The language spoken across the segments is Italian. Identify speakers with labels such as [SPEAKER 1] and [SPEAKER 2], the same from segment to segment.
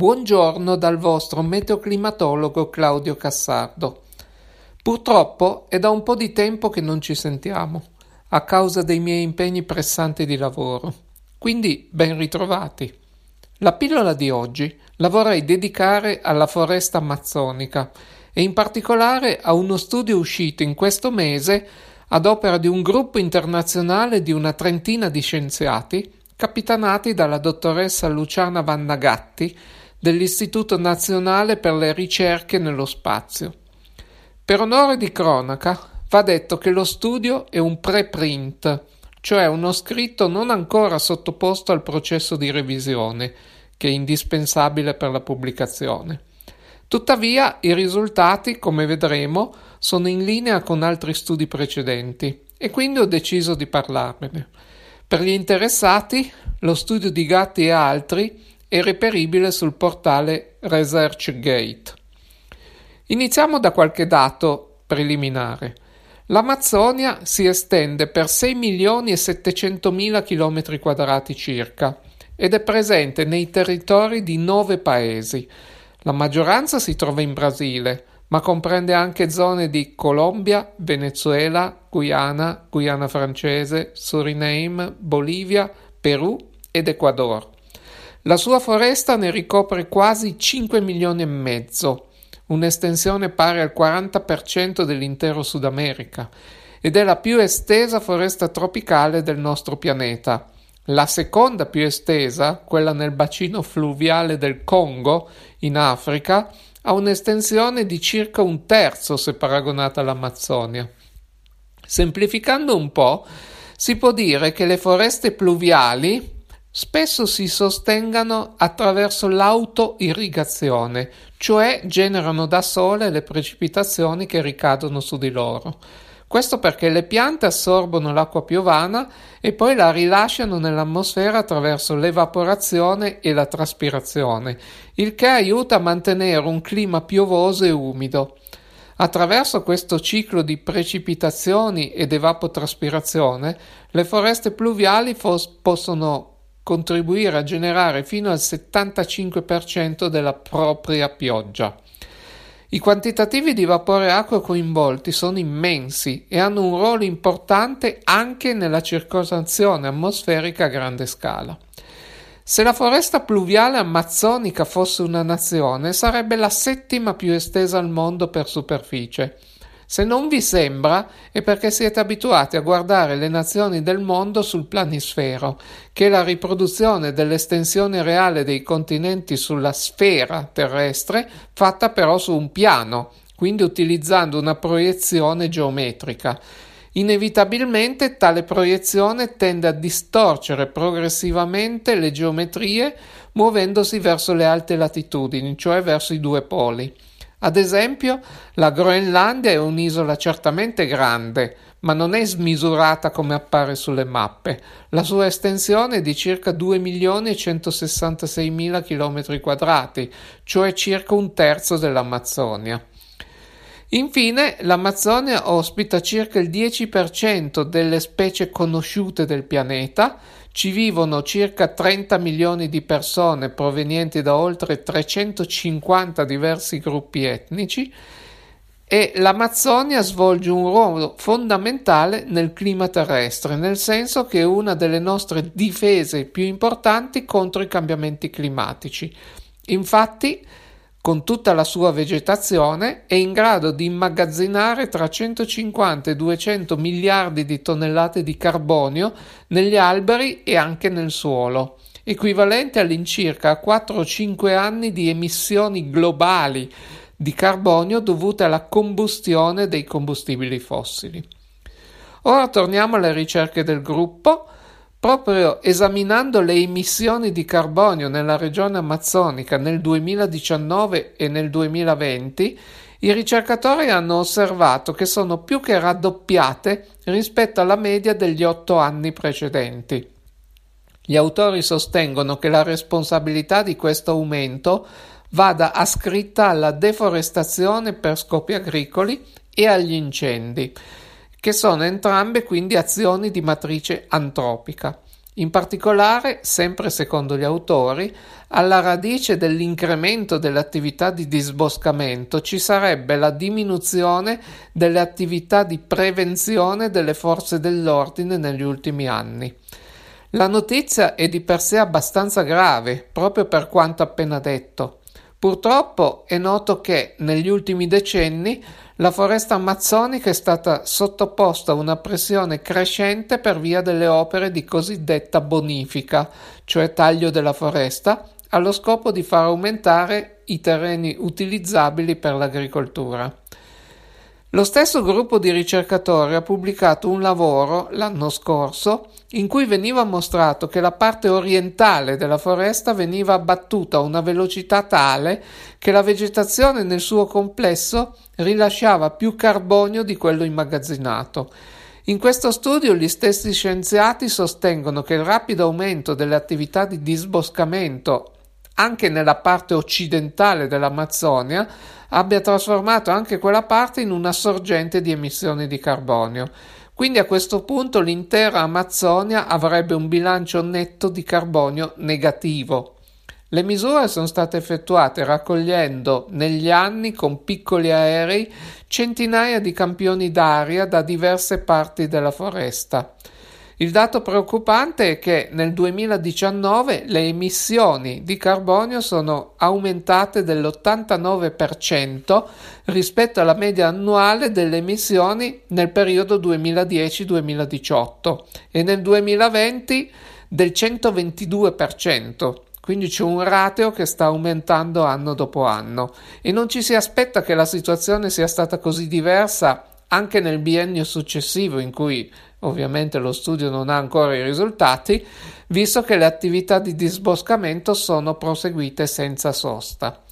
[SPEAKER 1] Buongiorno dal vostro meteoclimatologo Claudio Cassardo. Purtroppo è da un po' di tempo che non ci sentiamo, a causa dei miei impegni pressanti di lavoro. Quindi ben ritrovati. La pillola di oggi la vorrei dedicare alla foresta amazzonica e in particolare a uno studio uscito in questo mese ad opera di un gruppo internazionale di una trentina di scienziati capitanati dalla dottoressa Luciana Vannagatti dell'Istituto Nazionale per le Ricerche nello Spazio. Per onore di cronaca va detto che lo studio è un preprint, cioè uno scritto non ancora sottoposto al processo di revisione, che è indispensabile per la pubblicazione. Tuttavia i risultati, come vedremo, sono in linea con altri studi precedenti e quindi ho deciso di parlarvene. Per gli interessati, lo studio di Gatti e altri è reperibile sul portale ResearchGate. Iniziamo da qualche dato preliminare. L'Amazzonia si estende per 6 milioni e 700 mila km quadrati circa ed è presente nei territori di nove paesi. La maggioranza si trova in Brasile, ma comprende anche zone di Colombia, Venezuela, Guyana, Guyana francese, Suriname, Bolivia, Perù ed Ecuador. La sua foresta ne ricopre quasi 5 milioni e mezzo, un'estensione pari al 40% dell'intero Sud America, ed è la più estesa foresta tropicale del nostro pianeta. La seconda più estesa, quella nel bacino fluviale del Congo, in Africa, ha un'estensione di circa un terzo se paragonata all'Amazzonia. Semplificando un po', si può dire che le foreste pluviali spesso si sostengano attraverso l'autoirrigazione, cioè generano da sole le precipitazioni che ricadono su di loro. Questo perché le piante assorbono l'acqua piovana e poi la rilasciano nell'atmosfera attraverso l'evaporazione e la traspirazione, il che aiuta a mantenere un clima piovoso e umido. Attraverso questo ciclo di precipitazioni ed evapotraspirazione, le foreste pluviali fos- possono contribuire a generare fino al 75% della propria pioggia. I quantitativi di vapore acqua coinvolti sono immensi e hanno un ruolo importante anche nella circolazione atmosferica a grande scala. Se la foresta pluviale amazzonica fosse una nazione, sarebbe la settima più estesa al mondo per superficie se non vi sembra è perché siete abituati a guardare le nazioni del mondo sul planisfero, che è la riproduzione dell'estensione reale dei continenti sulla sfera terrestre, fatta però su un piano, quindi utilizzando una proiezione geometrica. Inevitabilmente tale proiezione tende a distorcere progressivamente le geometrie muovendosi verso le alte latitudini, cioè verso i due poli. Ad esempio, la Groenlandia è un'isola certamente grande, ma non è smisurata come appare sulle mappe. La sua estensione è di circa 2 milioni e 166 mila km quadrati, cioè circa un terzo dell'Amazzonia. Infine, l'Amazzonia ospita circa il 10% delle specie conosciute del pianeta, ci vivono circa 30 milioni di persone provenienti da oltre 350 diversi gruppi etnici e l'Amazzonia svolge un ruolo fondamentale nel clima terrestre, nel senso che è una delle nostre difese più importanti contro i cambiamenti climatici. Infatti, con tutta la sua vegetazione, è in grado di immagazzinare tra 150 e 200 miliardi di tonnellate di carbonio negli alberi e anche nel suolo, equivalente all'incirca 4 o 5 anni di emissioni globali di carbonio dovute alla combustione dei combustibili fossili. Ora torniamo alle ricerche del gruppo Proprio esaminando le emissioni di carbonio nella regione amazzonica nel 2019 e nel 2020, i ricercatori hanno osservato che sono più che raddoppiate rispetto alla media degli otto anni precedenti. Gli autori sostengono che la responsabilità di questo aumento vada ascritta alla deforestazione per scopi agricoli e agli incendi che sono entrambe quindi azioni di matrice antropica. In particolare, sempre secondo gli autori, alla radice dell'incremento delle attività di disboscamento ci sarebbe la diminuzione delle attività di prevenzione delle forze dell'ordine negli ultimi anni. La notizia è di per sé abbastanza grave, proprio per quanto appena detto. Purtroppo è noto che negli ultimi decenni la foresta amazzonica è stata sottoposta a una pressione crescente per via delle opere di cosiddetta bonifica, cioè taglio della foresta, allo scopo di far aumentare i terreni utilizzabili per l'agricoltura. Lo stesso gruppo di ricercatori ha pubblicato un lavoro l'anno scorso in cui veniva mostrato che la parte orientale della foresta veniva abbattuta a una velocità tale che la vegetazione nel suo complesso rilasciava più carbonio di quello immagazzinato. In questo studio gli stessi scienziati sostengono che il rapido aumento delle attività di disboscamento anche nella parte occidentale dell'Amazzonia abbia trasformato anche quella parte in una sorgente di emissioni di carbonio. Quindi a questo punto l'intera Amazzonia avrebbe un bilancio netto di carbonio negativo. Le misure sono state effettuate raccogliendo negli anni con piccoli aerei centinaia di campioni d'aria da diverse parti della foresta. Il dato preoccupante è che nel 2019 le emissioni di carbonio sono aumentate dell'89% rispetto alla media annuale delle emissioni nel periodo 2010-2018 e nel 2020 del 122%. Quindi c'è un rateo che sta aumentando anno dopo anno e non ci si aspetta che la situazione sia stata così diversa anche nel biennio successivo in cui Ovviamente lo studio non ha ancora i risultati, visto che le attività di disboscamento sono proseguite senza sosta.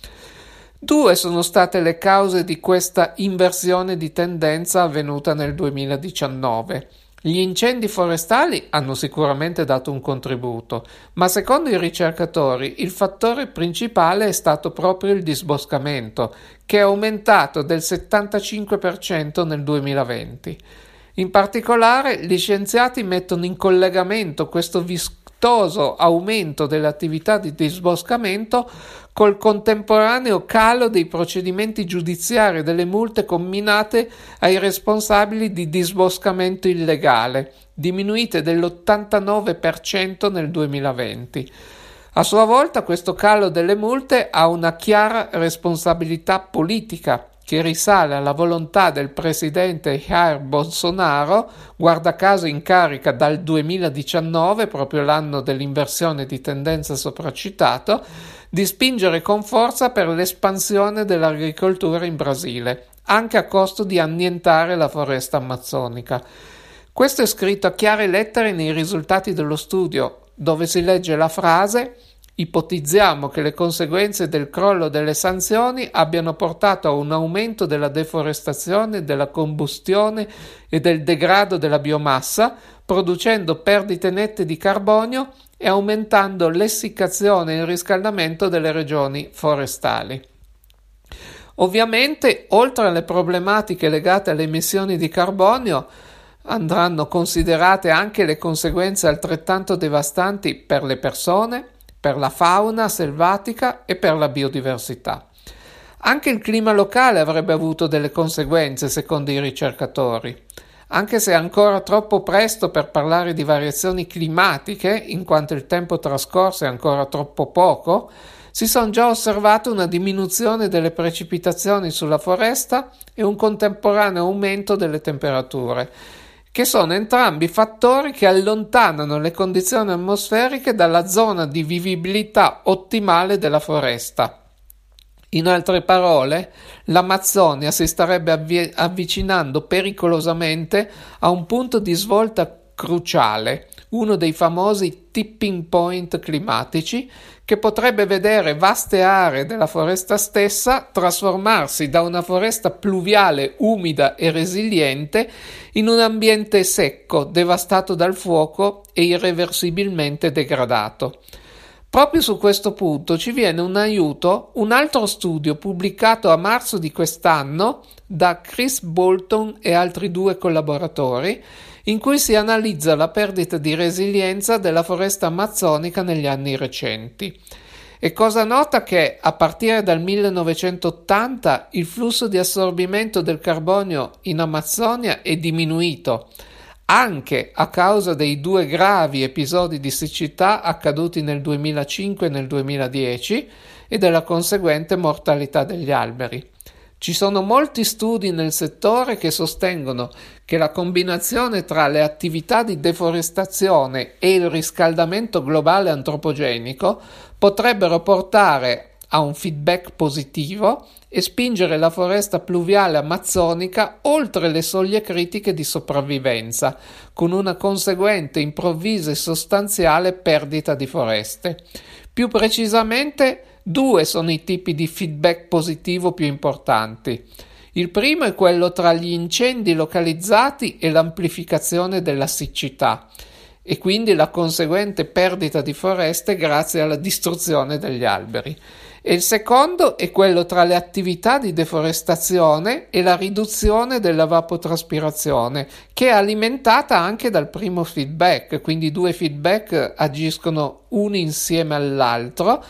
[SPEAKER 1] Due sono state le cause di questa inversione di tendenza avvenuta nel 2019. Gli incendi forestali hanno sicuramente dato un contributo, ma secondo i ricercatori il fattore principale è stato proprio il disboscamento, che è aumentato del 75% nel 2020. In particolare, gli scienziati mettono in collegamento questo vistoso aumento delle attività di disboscamento col contemporaneo calo dei procedimenti giudiziari e delle multe comminate ai responsabili di disboscamento illegale, diminuite dell'89% nel 2020. A sua volta questo calo delle multe ha una chiara responsabilità politica che risale alla volontà del presidente Jair Bolsonaro, guarda caso in carica dal 2019, proprio l'anno dell'inversione di tendenza sopracitato, di spingere con forza per l'espansione dell'agricoltura in Brasile, anche a costo di annientare la foresta amazzonica. Questo è scritto a chiare lettere nei risultati dello studio, dove si legge la frase Ipotizziamo che le conseguenze del crollo delle sanzioni abbiano portato a un aumento della deforestazione, della combustione e del degrado della biomassa, producendo perdite nette di carbonio e aumentando l'essiccazione e il riscaldamento delle regioni forestali. Ovviamente, oltre alle problematiche legate alle emissioni di carbonio, andranno considerate anche le conseguenze altrettanto devastanti per le persone, per la fauna selvatica e per la biodiversità. Anche il clima locale avrebbe avuto delle conseguenze, secondo i ricercatori. Anche se è ancora troppo presto per parlare di variazioni climatiche, in quanto il tempo trascorso è ancora troppo poco, si sono già osservate una diminuzione delle precipitazioni sulla foresta e un contemporaneo aumento delle temperature, che sono entrambi fattori che allontanano le condizioni atmosferiche dalla zona di vivibilità ottimale della foresta. In altre parole, l'Amazzonia si starebbe avvi- avvicinando pericolosamente a un punto di svolta cruciale, uno dei famosi tipping point climatici che potrebbe vedere vaste aree della foresta stessa trasformarsi da una foresta pluviale umida e resiliente in un ambiente secco, devastato dal fuoco e irreversibilmente degradato. Proprio su questo punto ci viene un aiuto un altro studio pubblicato a marzo di quest'anno da Chris Bolton e altri due collaboratori in cui si analizza la perdita di resilienza della foresta amazzonica negli anni recenti. È cosa nota che a partire dal 1980 il flusso di assorbimento del carbonio in Amazzonia è diminuito, anche a causa dei due gravi episodi di siccità accaduti nel 2005 e nel 2010 e della conseguente mortalità degli alberi. Ci sono molti studi nel settore che sostengono che la combinazione tra le attività di deforestazione e il riscaldamento globale antropogenico potrebbero portare a un feedback positivo e spingere la foresta pluviale amazzonica oltre le soglie critiche di sopravvivenza, con una conseguente improvvisa e sostanziale perdita di foreste. Più precisamente, Due sono i tipi di feedback positivo più importanti. Il primo è quello tra gli incendi localizzati e l'amplificazione della siccità e quindi la conseguente perdita di foreste grazie alla distruzione degli alberi. E il secondo è quello tra le attività di deforestazione e la riduzione dell'evapotraspirazione, che è alimentata anche dal primo feedback, quindi i due feedback agiscono uno insieme all'altro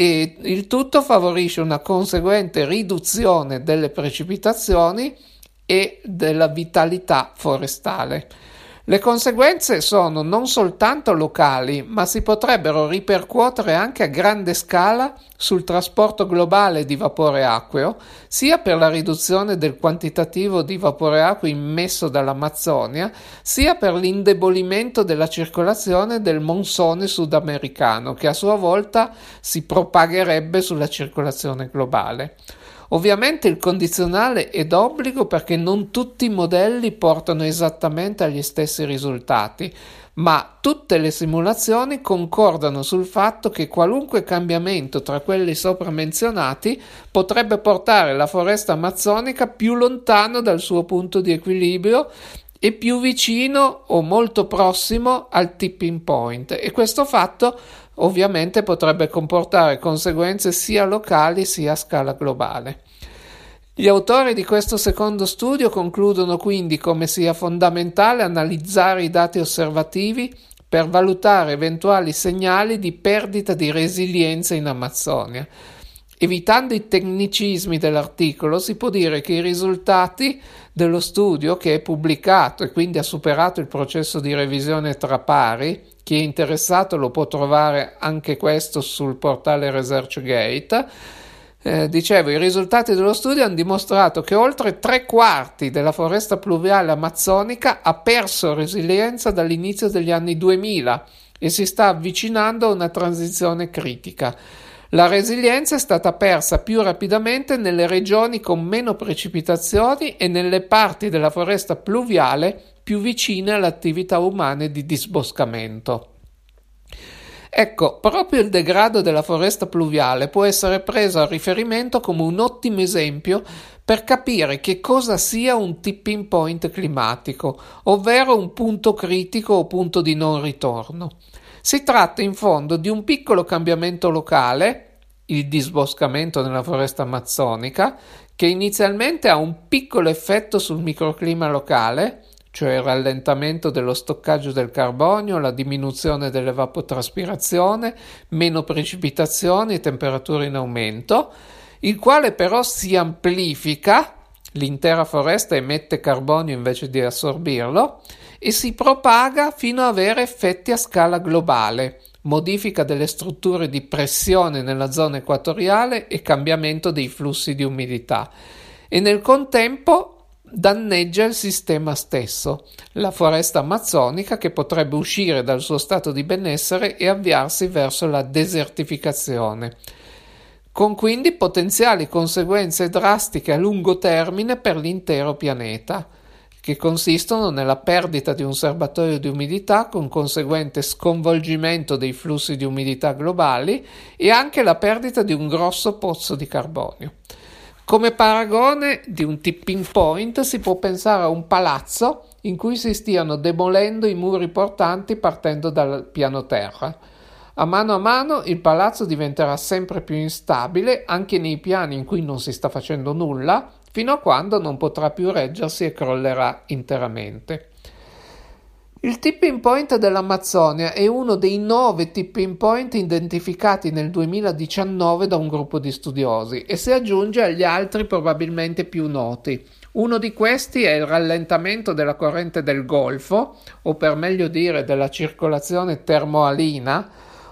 [SPEAKER 1] e il tutto favorisce una conseguente riduzione delle precipitazioni e della vitalità forestale. Le conseguenze sono non soltanto locali, ma si potrebbero ripercuotere anche a grande scala sul trasporto globale di vapore acqueo, sia per la riduzione del quantitativo di vapore acqueo immesso dall'Amazzonia, sia per l'indebolimento della circolazione del monsone sudamericano, che a sua volta si propagherebbe sulla circolazione globale. Ovviamente il condizionale è d'obbligo perché non tutti i modelli portano esattamente agli stessi risultati, ma tutte le simulazioni concordano sul fatto che qualunque cambiamento tra quelli sopra menzionati potrebbe portare la foresta amazzonica più lontano dal suo punto di equilibrio e più vicino o molto prossimo al tipping point. E questo fatto ovviamente potrebbe comportare conseguenze sia locali sia a scala globale. Gli autori di questo secondo studio concludono quindi come sia fondamentale analizzare i dati osservativi per valutare eventuali segnali di perdita di resilienza in Amazzonia. Evitando i tecnicismi dell'articolo, si può dire che i risultati dello studio, che è pubblicato e quindi ha superato il processo di revisione tra pari, chi è interessato lo può trovare anche questo sul portale ResearchGate. Eh, dicevo, i risultati dello studio hanno dimostrato che oltre tre quarti della foresta pluviale amazzonica ha perso resilienza dall'inizio degli anni 2000 e si sta avvicinando a una transizione critica. La resilienza è stata persa più rapidamente nelle regioni con meno precipitazioni e nelle parti della foresta pluviale più vicine alle attività umane di disboscamento. Ecco, proprio il degrado della foresta pluviale può essere preso a riferimento come un ottimo esempio per capire che cosa sia un tipping point climatico, ovvero un punto critico o punto di non ritorno. Si tratta in fondo di un piccolo cambiamento locale, il disboscamento nella foresta amazzonica, che inizialmente ha un piccolo effetto sul microclima locale, cioè il rallentamento dello stoccaggio del carbonio, la diminuzione dell'evapotraspirazione, meno precipitazioni temperature in aumento, il quale però si amplifica, l'intera foresta emette carbonio invece di assorbirlo, e si propaga fino ad avere effetti a scala globale, modifica delle strutture di pressione nella zona equatoriale e cambiamento dei flussi di umidità. E nel contempo danneggia il sistema stesso, la foresta amazzonica che potrebbe uscire dal suo stato di benessere e avviarsi verso la desertificazione, con quindi potenziali conseguenze drastiche a lungo termine per l'intero pianeta, che consistono nella perdita di un serbatoio di umidità con conseguente sconvolgimento dei flussi di umidità globali e anche la perdita di un grosso pozzo di carbonio. Come paragone di un tipping point si può pensare a un palazzo in cui si stiano demolendo i muri portanti partendo dal piano terra. A mano a mano il palazzo diventerà sempre più instabile anche nei piani in cui non si sta facendo nulla, fino a quando non potrà più reggersi e crollerà interamente. Il tipping point dell'Amazzonia è uno dei nove tipping point identificati nel 2019 da un gruppo di studiosi e si aggiunge agli altri probabilmente più noti. Uno di questi è il rallentamento della corrente del Golfo, o per meglio dire della circolazione termoalina,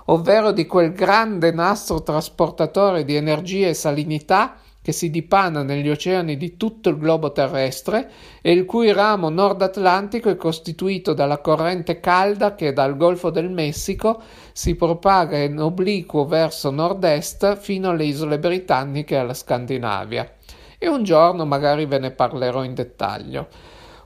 [SPEAKER 1] ovvero di quel grande nastro trasportatore di energia e salinità che si dipana negli oceani di tutto il globo terrestre e il cui ramo nord atlantico è costituito dalla corrente calda che dal Golfo del Messico si propaga in obliquo verso nord-est fino alle isole britanniche e alla Scandinavia. E un giorno magari ve ne parlerò in dettaglio.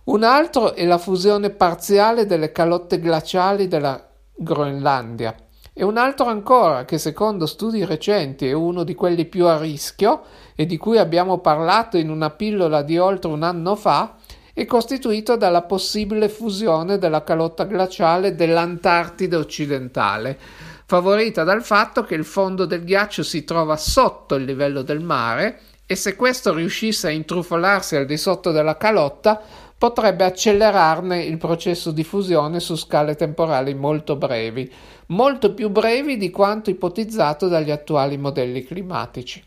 [SPEAKER 1] Un altro è la fusione parziale delle calotte glaciali della Groenlandia e un altro ancora che secondo studi recenti è uno di quelli più a rischio e di cui abbiamo parlato in una pillola di oltre un anno fa è costituito dalla possibile fusione della calotta glaciale dell'Antartide occidentale, favorita dal fatto che il fondo del ghiaccio si trova sotto il livello del mare e se questo riuscisse a intrufolarsi al di sotto della calotta potrebbe accelerarne il processo di fusione su scale temporali molto brevi, molto più brevi di quanto ipotizzato dagli attuali modelli climatici.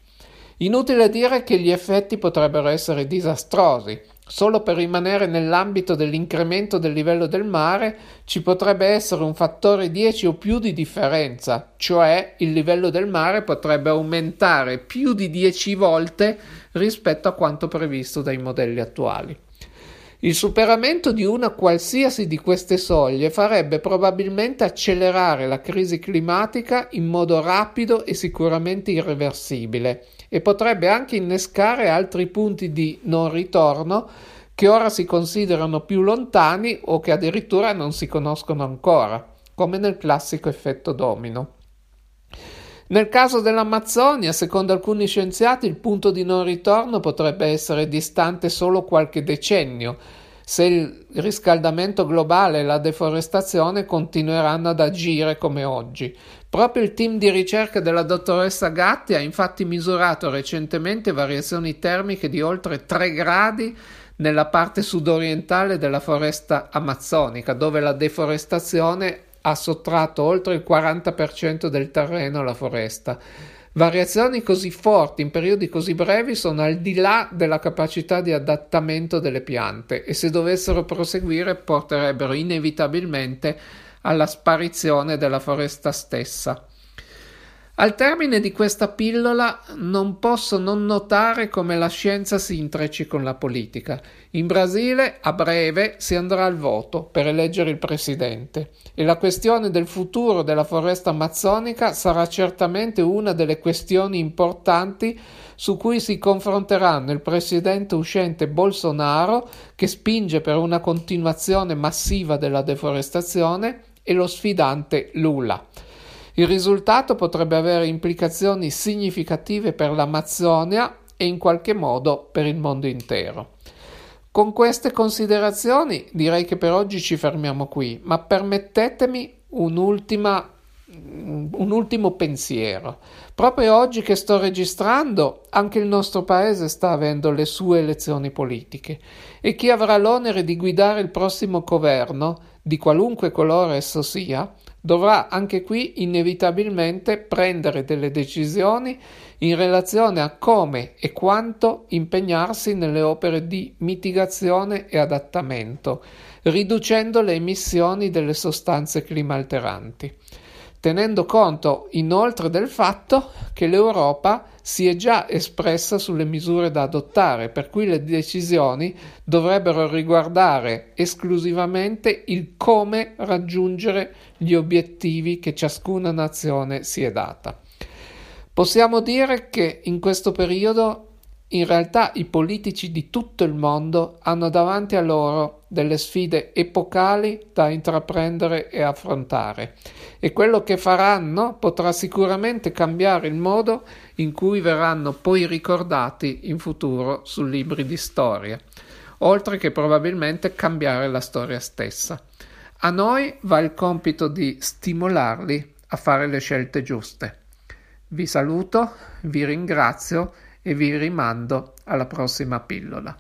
[SPEAKER 1] Inutile dire che gli effetti potrebbero essere disastrosi. Solo per rimanere nell'ambito dell'incremento del livello del mare ci potrebbe essere un fattore 10 o più di differenza, cioè il livello del mare potrebbe aumentare più di 10 volte rispetto a quanto previsto dai modelli attuali. Il superamento di una qualsiasi di queste soglie farebbe probabilmente accelerare la crisi climatica in modo rapido e sicuramente irreversibile e potrebbe anche innescare altri punti di non ritorno che ora si considerano più lontani o che addirittura non si conoscono ancora, come nel classico effetto domino. Nel caso dell'Amazzonia, secondo alcuni scienziati, il punto di non ritorno potrebbe essere distante solo qualche decennio, se il riscaldamento globale e la deforestazione continueranno ad agire come oggi. Proprio il team di ricerca della dottoressa Gatti ha infatti misurato recentemente variazioni termiche di oltre 3 gradi nella parte sudorientale della foresta amazzonica, dove la deforestazione ha sottratto oltre il 40% del terreno alla foresta. Variazioni così forti in periodi così brevi sono al di là della capacità di adattamento delle piante e se dovessero proseguire porterebbero inevitabilmente alla sparizione della foresta stessa. Al termine di questa pillola non posso non notare come la scienza si intrecci con la politica. In Brasile a breve si andrà al voto per eleggere il presidente e la questione del futuro della foresta amazzonica sarà certamente una delle questioni importanti su cui si confronteranno il presidente uscente Bolsonaro che spinge per una continuazione massiva della deforestazione e lo sfidante Lula. Il risultato potrebbe avere implicazioni significative per l'Amazzonia e in qualche modo per il mondo intero. Con queste considerazioni direi che per oggi ci fermiamo qui, ma permettetemi un'ultima un ultimo pensiero. Proprio oggi che sto registrando, anche il nostro paese sta avendo le sue elezioni politiche e chi avrà l'onere di guidare il prossimo governo, di qualunque colore esso sia, dovrà anche qui inevitabilmente prendere delle decisioni in relazione a come e quanto impegnarsi nelle opere di mitigazione e adattamento, riducendo le emissioni delle sostanze climalteranti tenendo conto inoltre del fatto che l'Europa si è già espressa sulle misure da adottare, per cui le decisioni dovrebbero riguardare esclusivamente il come raggiungere gli obiettivi che ciascuna nazione si è data. Possiamo dire che in questo periodo in realtà i politici di tutto il mondo hanno davanti a loro delle sfide epocali da intraprendere e affrontare e quello che faranno potrà sicuramente cambiare il modo in cui verranno poi ricordati in futuro su libri di storia, oltre che probabilmente cambiare la storia stessa. A noi va il compito di stimolarli a fare le scelte giuste. Vi saluto, vi ringrazio e vi rimando alla prossima pillola.